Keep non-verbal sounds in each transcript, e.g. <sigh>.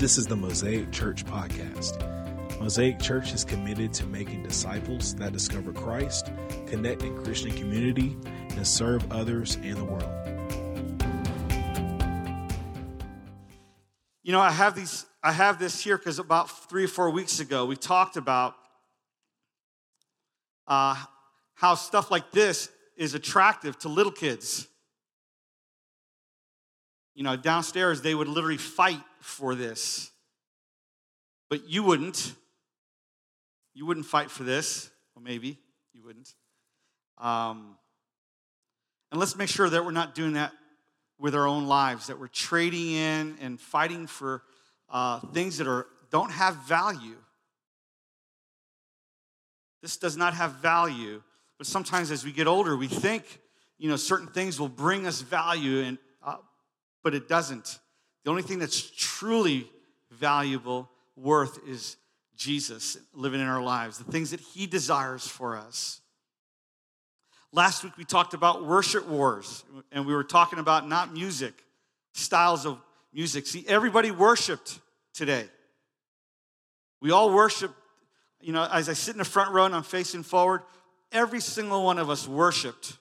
This is the Mosaic Church Podcast. Mosaic Church is committed to making disciples that discover Christ, connect in Christian community, and serve others and the world. You know, I have these. I have this here because about three or four weeks ago we talked about uh, how stuff like this is attractive to little kids. You know, downstairs they would literally fight for this, but you wouldn't. You wouldn't fight for this, or maybe you wouldn't. Um, and let's make sure that we're not doing that with our own lives, that we're trading in and fighting for uh, things that are, don't have value. This does not have value, but sometimes as we get older, we think, you know, certain things will bring us value, and, but it doesn't. The only thing that's truly valuable, worth, is Jesus living in our lives, the things that He desires for us. Last week we talked about worship wars, and we were talking about not music, styles of music. See, everybody worshiped today. We all worship, you know, as I sit in the front row and I'm facing forward, every single one of us worshiped.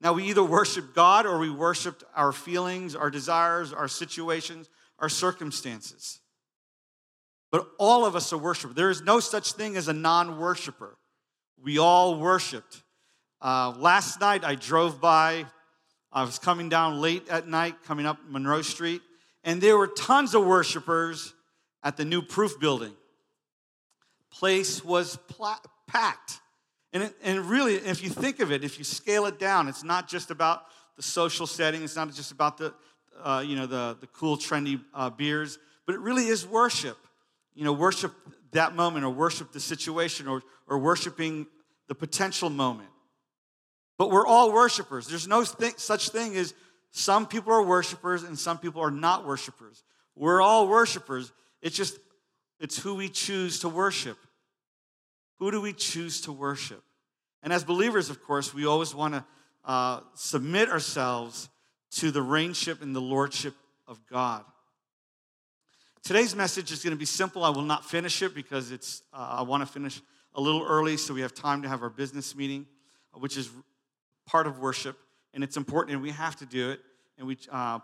Now, we either worship God or we worshiped our feelings, our desires, our situations, our circumstances. But all of us are worshipers. There is no such thing as a non worshiper. We all worshiped. Uh, last night, I drove by. I was coming down late at night, coming up Monroe Street, and there were tons of worshipers at the new proof building. Place was pla- packed. And, it, and really, if you think of it, if you scale it down, it's not just about the social setting, it's not just about the, uh, you know, the, the cool, trendy uh, beers, but it really is worship. You know, worship that moment or worship the situation or, or worshiping the potential moment. But we're all worshipers. There's no th- such thing as some people are worshipers and some people are not worshipers. We're all worshipers. It's just, it's who we choose to worship. Who do we choose to worship? And as believers, of course, we always want to uh, submit ourselves to the reignship and the lordship of God. Today's message is going to be simple. I will not finish it because it's, uh, I want to finish a little early so we have time to have our business meeting, which is part of worship, and it's important, and we have to do it, and we uh,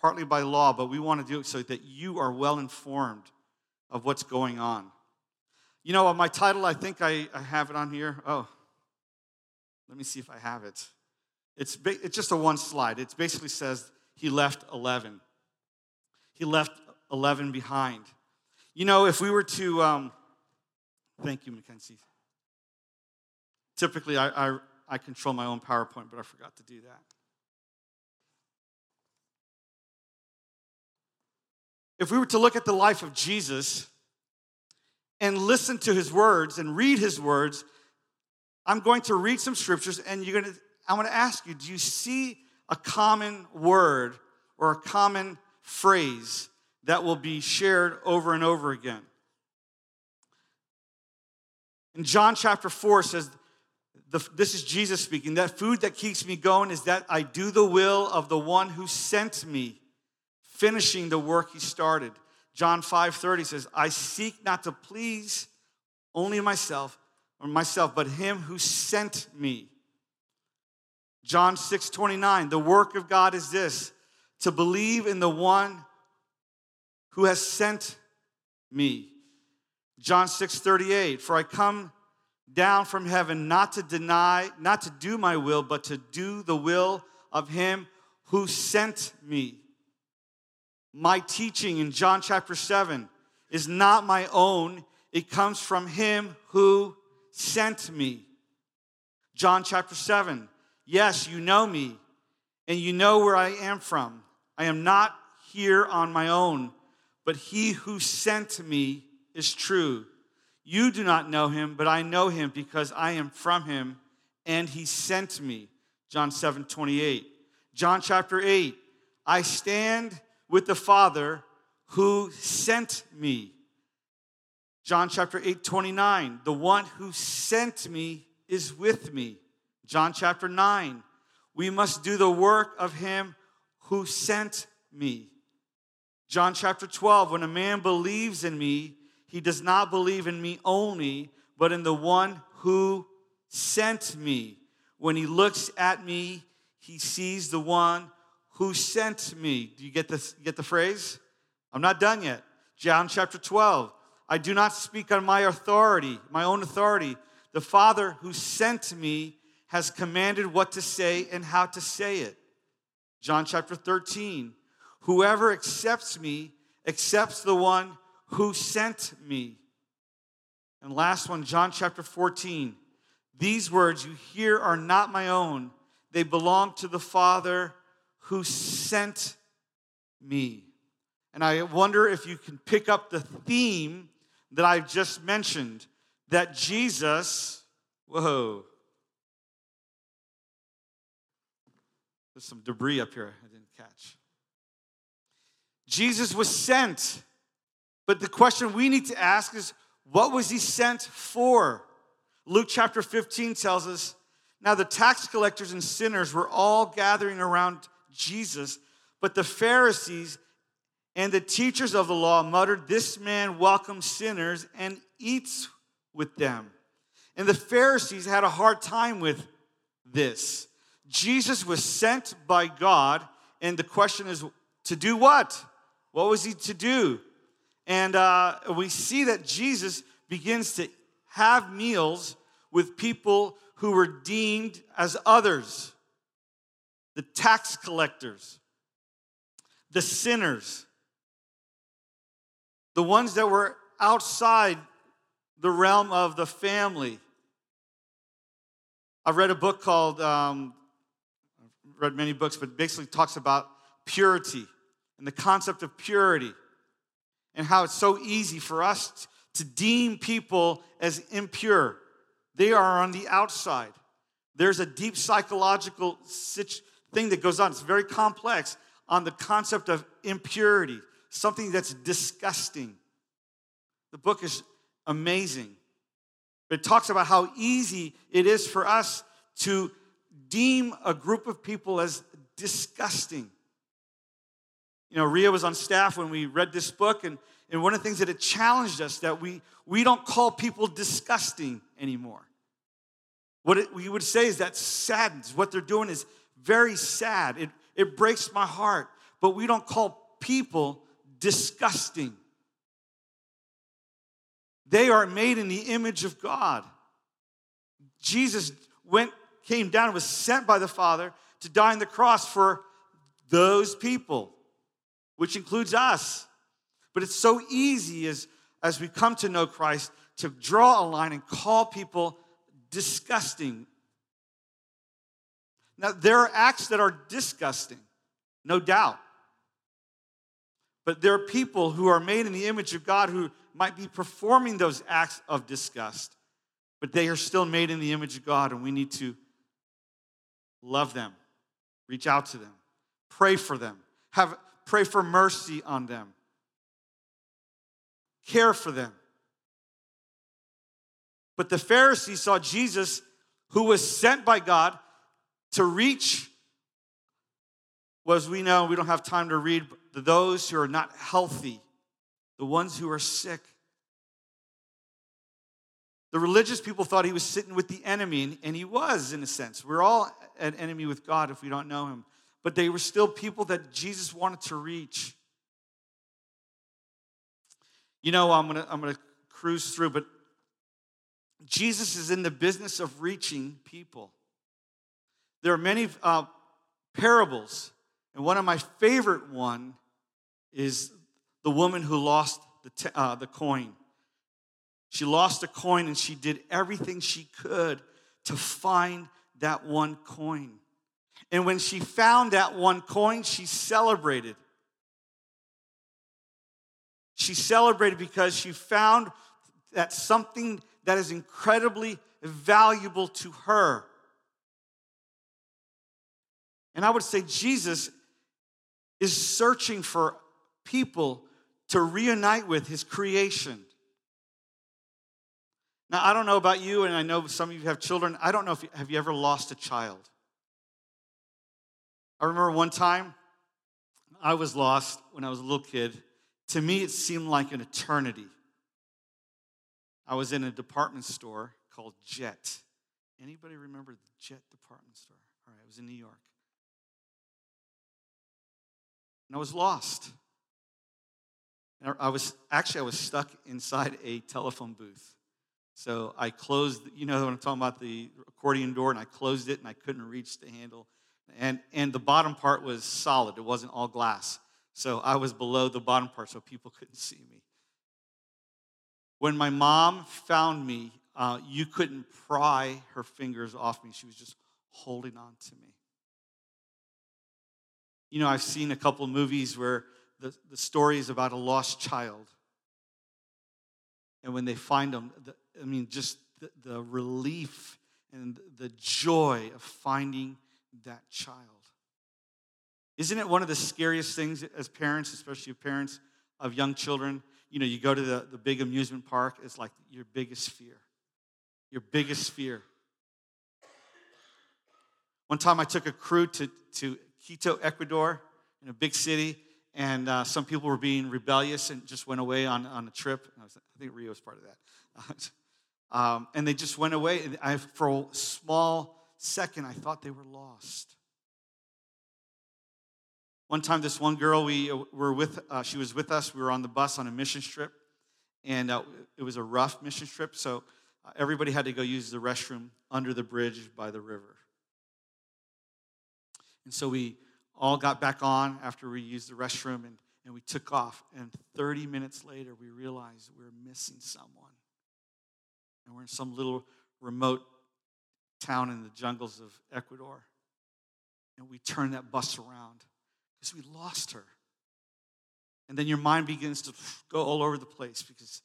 partly by law, but we want to do it so that you are well informed of what's going on. You know, my title, I think I, I have it on here. Oh, let me see if I have it. It's, it's just a one slide. It basically says he left 11. He left 11 behind. You know, if we were to, um, thank you, Mackenzie. Typically, I, I, I control my own PowerPoint, but I forgot to do that. If we were to look at the life of Jesus and listen to his words and read his words, I'm going to read some scriptures and you're going to, I want to ask you, do you see a common word or a common phrase that will be shared over and over again? In John chapter 4 says, the, this is Jesus speaking. That food that keeps me going is that I do the will of the one who sent me, finishing the work he started. John 5:30 says, I seek not to please only myself or myself, but him who sent me. John 6:29, the work of God is this, to believe in the one who has sent me. John 6:38, for I come down from heaven not to deny, not to do my will, but to do the will of him who sent me. My teaching in John chapter 7 is not my own, it comes from him who sent me. John chapter 7, yes, you know me, and you know where I am from. I am not here on my own, but he who sent me is true you do not know him, but I know him because I am from him and he sent me. John 7 28. John chapter 8. I stand with the Father who sent me. John chapter 8 29. The one who sent me is with me. John chapter 9. We must do the work of him who sent me. John chapter 12, when a man believes in me, he does not believe in me only, but in the one who sent me. When he looks at me, he sees the one who sent me. Do you get, this, get the phrase? I'm not done yet. John chapter 12. I do not speak on my authority, my own authority. The Father who sent me has commanded what to say and how to say it. John chapter 13. Whoever accepts me accepts the one who sent me. And last one, John chapter 14. These words you hear are not my own, they belong to the Father who sent me. And I wonder if you can pick up the theme that I've just mentioned that Jesus, whoa, there's some debris up here I didn't catch. Jesus was sent. But the question we need to ask is what was he sent for? Luke chapter 15 tells us now the tax collectors and sinners were all gathering around Jesus, but the Pharisees and the teachers of the law muttered, This man welcomes sinners and eats with them. And the Pharisees had a hard time with this. Jesus was sent by God, and the question is to do what? What was he to do? And uh, we see that Jesus begins to have meals with people who were deemed as others the tax collectors, the sinners, the ones that were outside the realm of the family. I've read a book called, um, I've read many books, but basically talks about purity and the concept of purity and how it's so easy for us to deem people as impure. They are on the outside. There's a deep psychological thing that goes on. It's very complex on the concept of impurity, something that's disgusting. The book is amazing. It talks about how easy it is for us to deem a group of people as disgusting. You know, Ria was on staff when we read this book, and, and one of the things that it challenged us that we, we don't call people disgusting anymore. What it, we would say is that saddens. What they're doing is very sad. It, it breaks my heart. But we don't call people disgusting. They are made in the image of God. Jesus went, came down, and was sent by the Father to die on the cross for those people which includes us. But it's so easy as, as we come to know Christ to draw a line and call people disgusting. Now, there are acts that are disgusting, no doubt. But there are people who are made in the image of God who might be performing those acts of disgust, but they are still made in the image of God, and we need to love them, reach out to them, pray for them, have Pray for mercy on them. Care for them. But the Pharisees saw Jesus, who was sent by God to reach, was we know, we don't have time to read, those who are not healthy, the ones who are sick. The religious people thought he was sitting with the enemy, and he was, in a sense. We're all an enemy with God if we don't know him but they were still people that Jesus wanted to reach. You know, I'm gonna, I'm gonna cruise through, but Jesus is in the business of reaching people. There are many uh, parables, and one of my favorite one is the woman who lost the, t- uh, the coin. She lost a coin and she did everything she could to find that one coin. And when she found that one coin, she celebrated. She celebrated because she found that something that is incredibly valuable to her. And I would say Jesus is searching for people to reunite with his creation. Now, I don't know about you, and I know some of you have children. I don't know if you, have you ever lost a child. I remember one time I was lost when I was a little kid, to me it seemed like an eternity. I was in a department store called Jet. Anybody remember the Jet department store? All right, I was in New York. And I was lost. And I was actually I was stuck inside a telephone booth. So I closed, you know what I'm talking about, the accordion door, and I closed it and I couldn't reach the handle. And, and the bottom part was solid, it wasn't all glass. So I was below the bottom part so people <laughs> couldn't see me. When my mom found me, uh, you couldn't pry her fingers off me. She was just holding on to me. You know, I've seen a couple movies where the, the story is about a lost child. And when they find them, the, I mean, just the, the relief and the joy of finding that child. Isn't it one of the scariest things as parents, especially parents of young children? You know, you go to the, the big amusement park, it's like your biggest fear. Your biggest fear. One time I took a crew to, to Quito, Ecuador, in a big city, and uh, some people were being rebellious and just went away on, on a trip. I, was, I think Rio was part of that. <laughs> um, and they just went away. And I, for a small second, I thought they were lost. One time, this one girl we uh, were with, uh, she was with us. We were on the bus on a mission trip, and uh, it was a rough mission trip. So uh, everybody had to go use the restroom under the bridge by the river. And so we all got back on after we used the restroom and, and we took off. And 30 minutes later, we realized we were missing someone. And we're in some little remote town in the jungles of Ecuador. And we turned that bus around because we lost her. And then your mind begins to go all over the place because,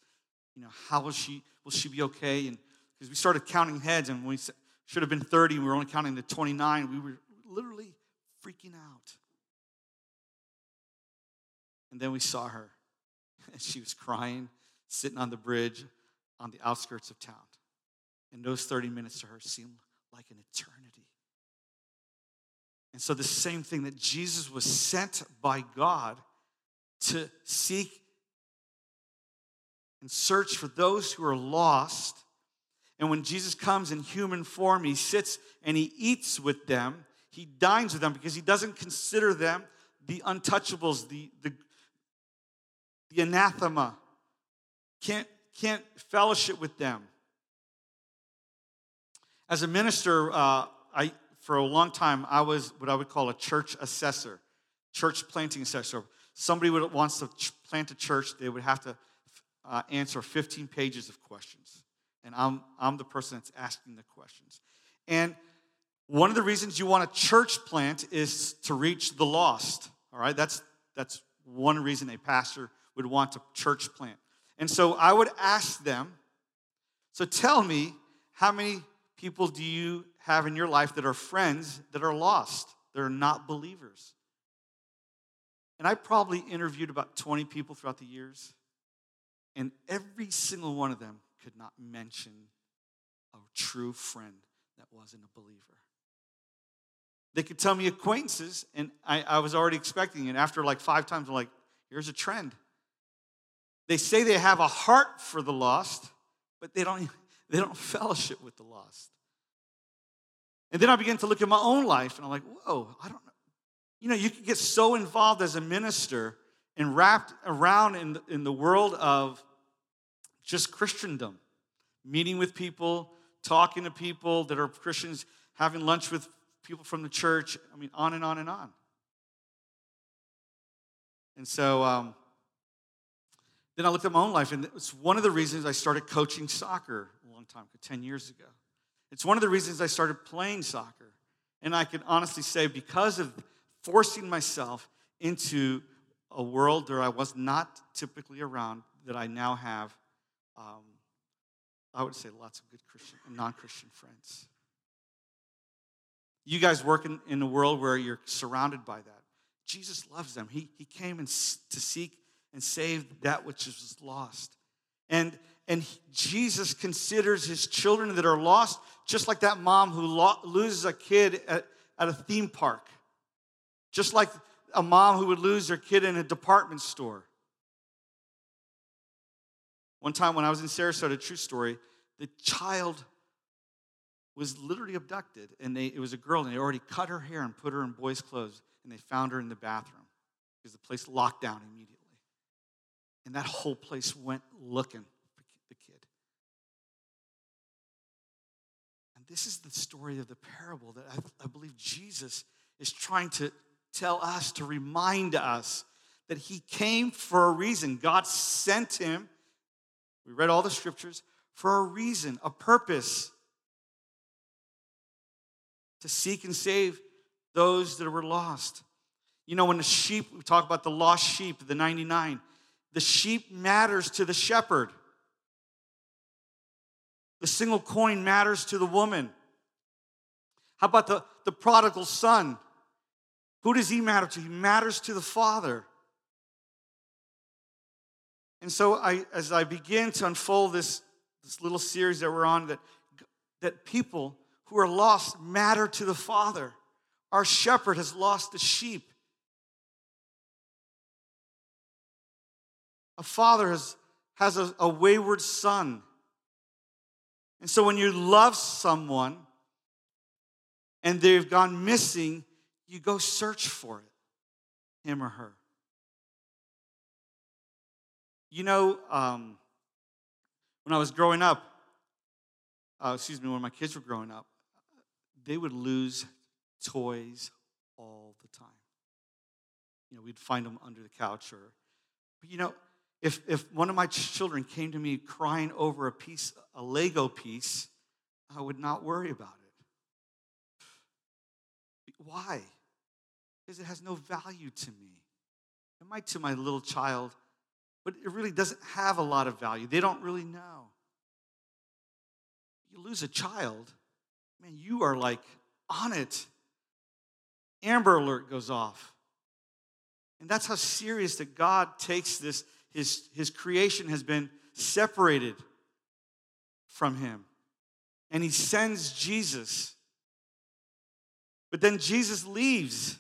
you know, how will she, will she be okay? And because we started counting heads and we should have been 30 we were only counting to 29, we were literally freaking out. And then we saw her, <laughs> and she was crying, sitting on the bridge on the outskirts of town. And those 30 minutes to her seemed like an eternity. And so, the same thing that Jesus was sent by God to seek and search for those who are lost. And when Jesus comes in human form, he sits and he eats with them he dines with them because he doesn't consider them the untouchables, the, the, the anathema. Can't, can't fellowship with them. As a minister, uh, I, for a long time, I was what I would call a church assessor, church planting assessor. Somebody would wants to plant a church, they would have to uh, answer 15 pages of questions. And I'm, I'm the person that's asking the questions. And one of the reasons you want a church plant is to reach the lost. All right, that's that's one reason a pastor would want a church plant. And so I would ask them, so tell me, how many people do you have in your life that are friends that are lost? They're not believers. And I probably interviewed about 20 people throughout the years, and every single one of them could not mention a true friend that wasn't a believer. They could tell me acquaintances, and I, I was already expecting it. After like five times, I'm like, here's a trend. They say they have a heart for the lost, but they don't, <laughs> they don't fellowship with the lost. And then I began to look at my own life, and I'm like, whoa, I don't know. You know, you can get so involved as a minister and wrapped around in the, in the world of just Christendom, meeting with people, talking to people that are Christians, having lunch with people from the church. I mean, on and on and on. And so um, then I looked at my own life, and it's one of the reasons I started coaching soccer a long time, 10 years ago. It's one of the reasons I started playing soccer. And I can honestly say, because of forcing myself into a world where I was not typically around, that I now have, um, I would say, lots of good Christian and non Christian friends. You guys work in, in a world where you're surrounded by that. Jesus loves them. He, he came and, to seek and save that which was lost. And, and Jesus considers his children that are lost just like that mom who lo- loses a kid at, at a theme park. Just like a mom who would lose their kid in a department store. One time when I was in Sarasota, true story, the child was literally abducted, and they, it was a girl, and they already cut her hair and put her in boys' clothes, and they found her in the bathroom because the place locked down immediately. And that whole place went looking for the kid. And this is the story of the parable that I, I believe Jesus is trying to tell us, to remind us that he came for a reason. God sent him. We read all the scriptures for a reason, a purpose to seek and save those that were lost. You know, when the sheep, we talk about the lost sheep, the 99, the sheep matters to the shepherd. The single coin matters to the woman. How about the, the prodigal son? Who does he matter to? He matters to the father. And so I, as I begin to unfold this, this little series that we're on, that, that people who are lost matter to the Father. Our shepherd has lost the sheep. A father has, has a, a wayward son. And so when you love someone and they've gone missing, you go search for it, him or her. You know, um, when I was growing up, uh, excuse me, when my kids were growing up, they would lose toys all the time. You know, we'd find them under the couch or, you know, if, if one of my children came to me crying over a piece, a Lego piece, I would not worry about it. Why? Because it has no value to me. It might to my little child, but it really doesn't have a lot of value. They don't really know. You lose a child, man, you are like on it. Amber alert goes off. And that's how serious that God takes this. His, his creation has been separated from him. And he sends Jesus. But then Jesus leaves.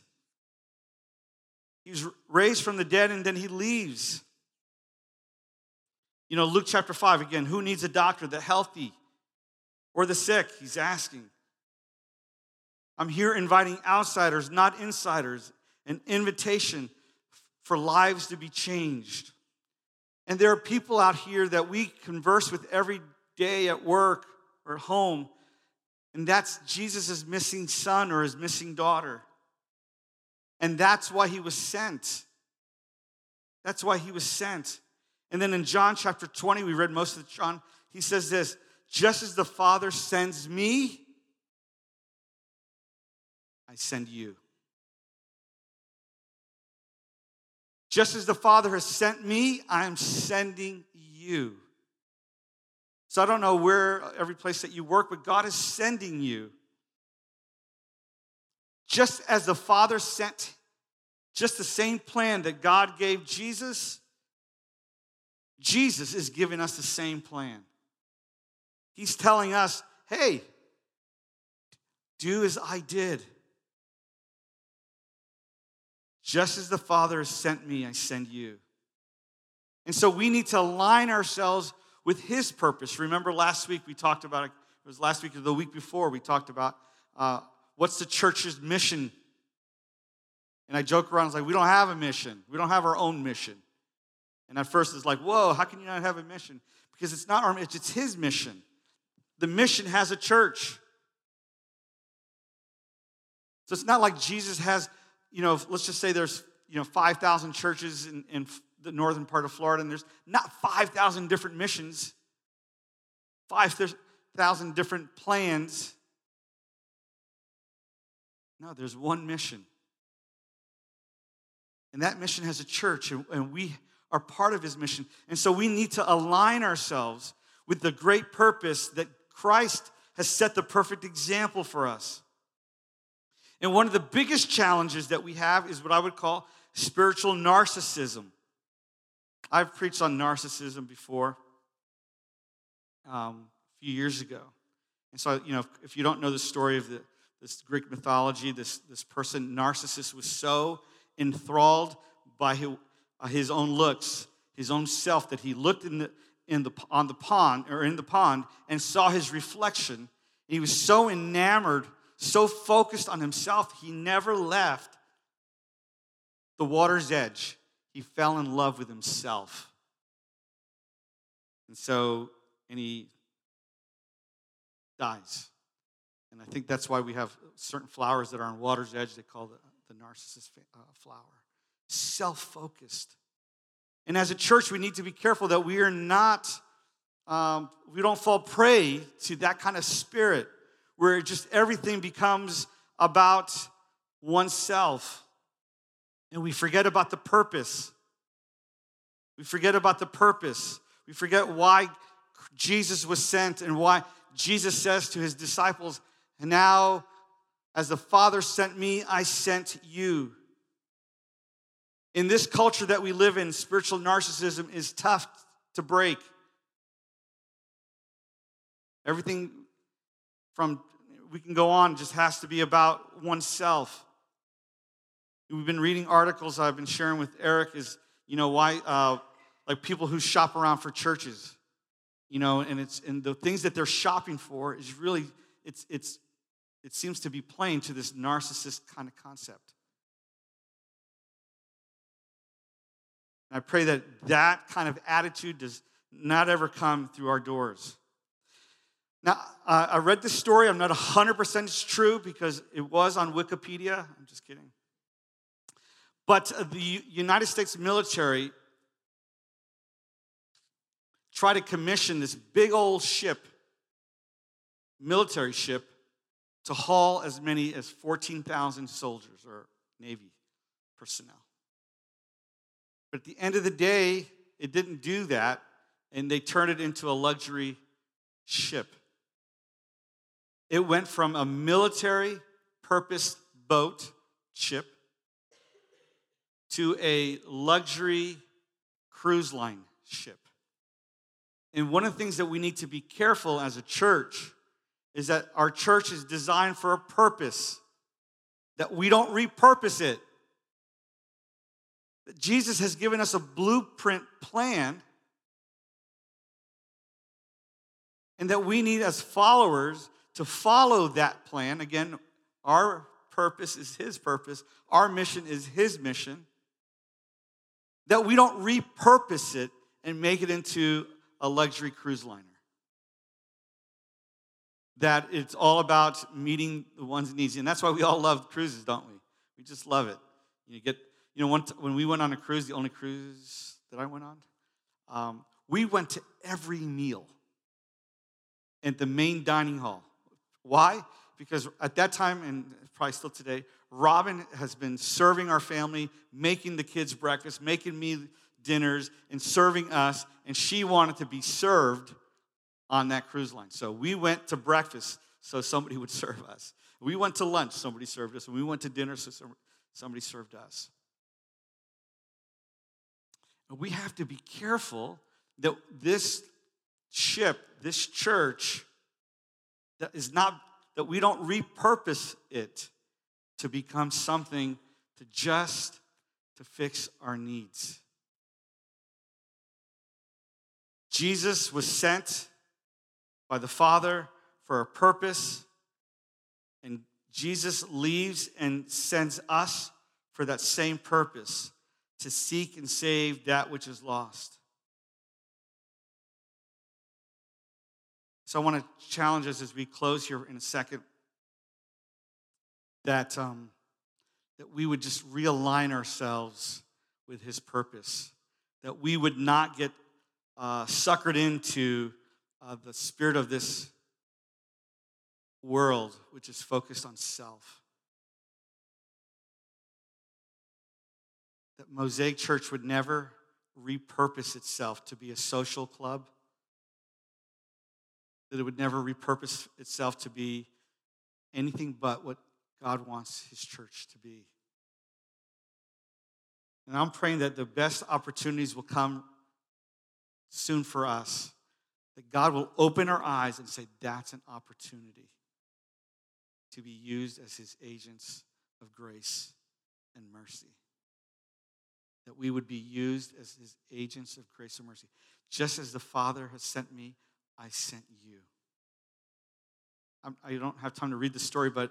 He was raised from the dead and then he leaves. You know, Luke chapter 5, again, who needs a doctor? The healthy or the sick, he's asking. I'm here inviting outsiders, not insiders, an invitation for lives to be changed. And there are people out here that we converse with every day at work or at home, and that's Jesus' missing son or his missing daughter. And that's why he was sent. That's why he was sent. And then in John chapter 20, we read most of the John, he says this just as the Father sends me, I send you. Just as the Father has sent me, I am sending you. So I don't know where every place that you work, but God is sending you. Just as the Father sent, just the same plan that God gave Jesus, Jesus is giving us the same plan. He's telling us, hey, do as I did. Just as the Father has sent me, I send you. And so we need to align ourselves with His purpose. Remember last week we talked about it, it was last week or the week before, we talked about uh, what's the church's mission. And I joke around, I was like, we don't have a mission. We don't have our own mission. And at first it's like, whoa, how can you not have a mission? Because it's not our mission, it's His mission the mission has a church. So it's not like Jesus has, you know, let's just say there's, you know, 5,000 churches in, in the northern part of Florida, and there's not 5,000 different missions, 5,000 different plans. No, there's one mission. And that mission has a church, and, and we are part of his mission. And so we need to align ourselves with the great purpose that Christ has set the perfect example for us. And one of the biggest challenges that we have is what I would call spiritual narcissism. I've preached on narcissism before um, a few years ago. And so, you know, if, if you don't know the story of the, this Greek mythology, this, this person, Narcissus, was so enthralled by his, uh, his own looks, his own self, that he looked in the, in the, on the pond or in the pond and saw his reflection. He was so enamored, so focused on himself, he never left the water's edge. He fell in love with himself. And so, and he dies. And I think that's why we have certain flowers that are on water's edge. They call the, the narcissus uh, flower. Self focused. And as a church, we need to be careful that we are not, um, we don't fall prey to that kind of spirit where just everything becomes about oneself. And we forget about the purpose. We forget about the purpose. We forget why Jesus was sent and why Jesus says to his disciples, now, as the Father sent me, I sent you. In this culture that we live in, spiritual narcissism is tough to break. Everything from, we can go on, just has to be about oneself. We've been reading articles I've been sharing with Eric is, you know, why, uh, like people who shop around for churches, you know, and it's, and the things that they're shopping for is really, it's, it's it seems to be playing to this narcissist kind of concept. I pray that that kind of attitude does not ever come through our doors. Now, uh, I read this story. I'm not 100% it's true because it was on Wikipedia. I'm just kidding. But the United States military tried to commission this big old ship, military ship, to haul as many as 14,000 soldiers or Navy personnel. But at the end of the day, it didn't do that, and they turned it into a luxury ship. It went from a military purpose boat ship to a luxury cruise line ship. And one of the things that we need to be careful as a church is that our church is designed for a purpose, that we don't repurpose it. That Jesus has given us a blueprint plan, and that we need, as followers, to follow that plan. Again, our purpose is His purpose, our mission is His mission. That we don't repurpose it and make it into a luxury cruise liner that it's all about meeting the one's needs. And that's why we all love cruises, don't we? We just love it. You get, you know, when we went on a cruise, the only cruise that I went on, um, we went to every meal at the main dining hall. Why? Because at that time, and probably still today, Robin has been serving our family, making the kids breakfast, making me dinners, and serving us, and she wanted to be served on that cruise line. So we went to breakfast so somebody would <laughs> serve us. We went to lunch, somebody served us. And we went to dinner, so somebody served us. We have to be careful that this ship, this church, that is not that we don't repurpose it to become something to just to fix our needs. Jesus was sent by the Father for a purpose. And Jesus leaves and sends us for that same purpose to seek and save that which is lost. So I want to challenge us as we close here in a second that, um, that we would just realign ourselves with his purpose, that we would not get uh, suckered into uh, the spirit of this world, which is focused on self. That Mosaic Church would never repurpose itself to be a social club, that it would never repurpose itself to be anything but what God wants His church to be. And I'm praying that the best opportunities will come soon for us that God will open our eyes and say, that's an opportunity to be used as his agents of grace and mercy. That we would be used as his agents of grace and mercy. Just as the Father has sent me, I sent you. I do not have time to read the story, but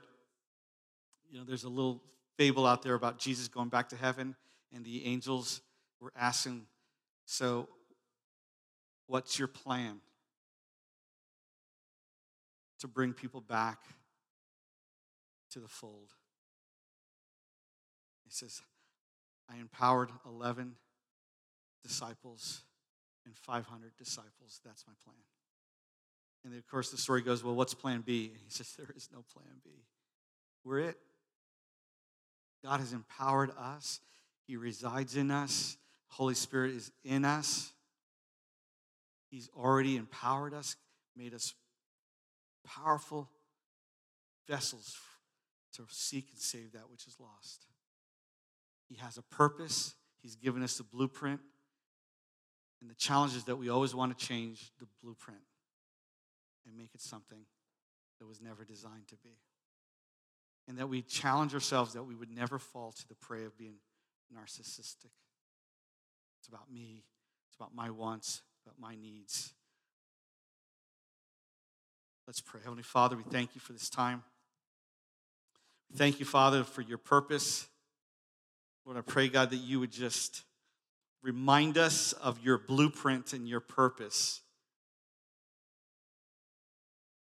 you know, there's a little fable out there about Jesus going back to heaven, and the angels were asking, "So, what's your plan to bring people back to the fold?" He says, I empowered 11 disciples and 500 disciples. That's my plan. And then, of course, the story goes, Well, what's plan B? And he <laughs> says, There is no plan B. We're it. God has empowered us, He resides in us, Holy Spirit is in us. He's already empowered us, made us powerful vessels to seek and save that which is lost. He has a purpose. He's given us the blueprint. And the challenge is that we always want to change the blueprint and make it something that was never designed to be. And that we challenge ourselves that we would never fall to the prey of being narcissistic. It's about me, it's about my wants, about my needs. Let's pray. Heavenly Father, we thank you for this time. Thank you, Father, for your purpose. Lord, I pray, God, that you would just remind us of your blueprint and your purpose.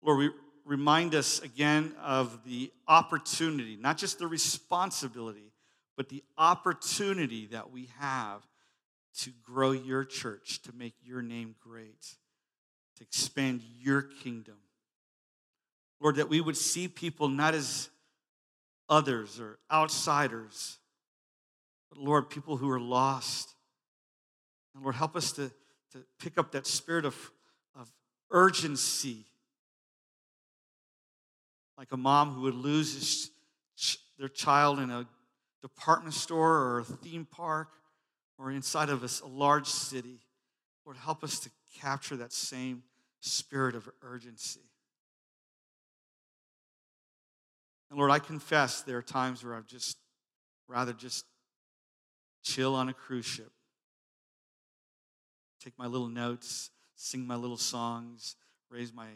Lord, we remind us again of the opportunity, not just the responsibility, but the opportunity that we have to grow your church, to make your name great, to expand your kingdom. Lord, that we would see people not as others or outsiders, but Lord, people who are lost. And Lord, help us to, to pick up that spirit of, of urgency. Like a mom who would lose his, their child in a department store or a theme park or inside of a, a large city. Lord, help us to capture that same spirit of urgency. And Lord, I confess there are times where I've just rather just chill on a cruise ship, take my little notes, sing my little songs, raise my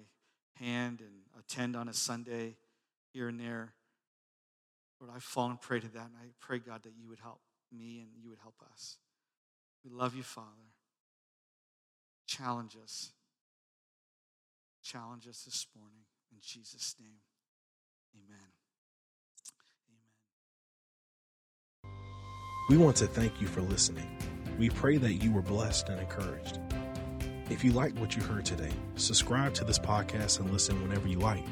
hand, and attend on a Sunday here and there. Lord, I fall and pray to that, and I pray, God, that you would help me and you would help us. We love you, Father. Challenge us. Challenge us this morning. In Jesus' name, amen. We want to thank you for listening. We pray that you were blessed and encouraged. If you liked what you heard today, subscribe to this podcast and listen whenever you like.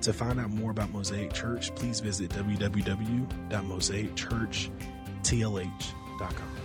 To find out more about Mosaic Church, please visit www.mosaicchurchtlh.com.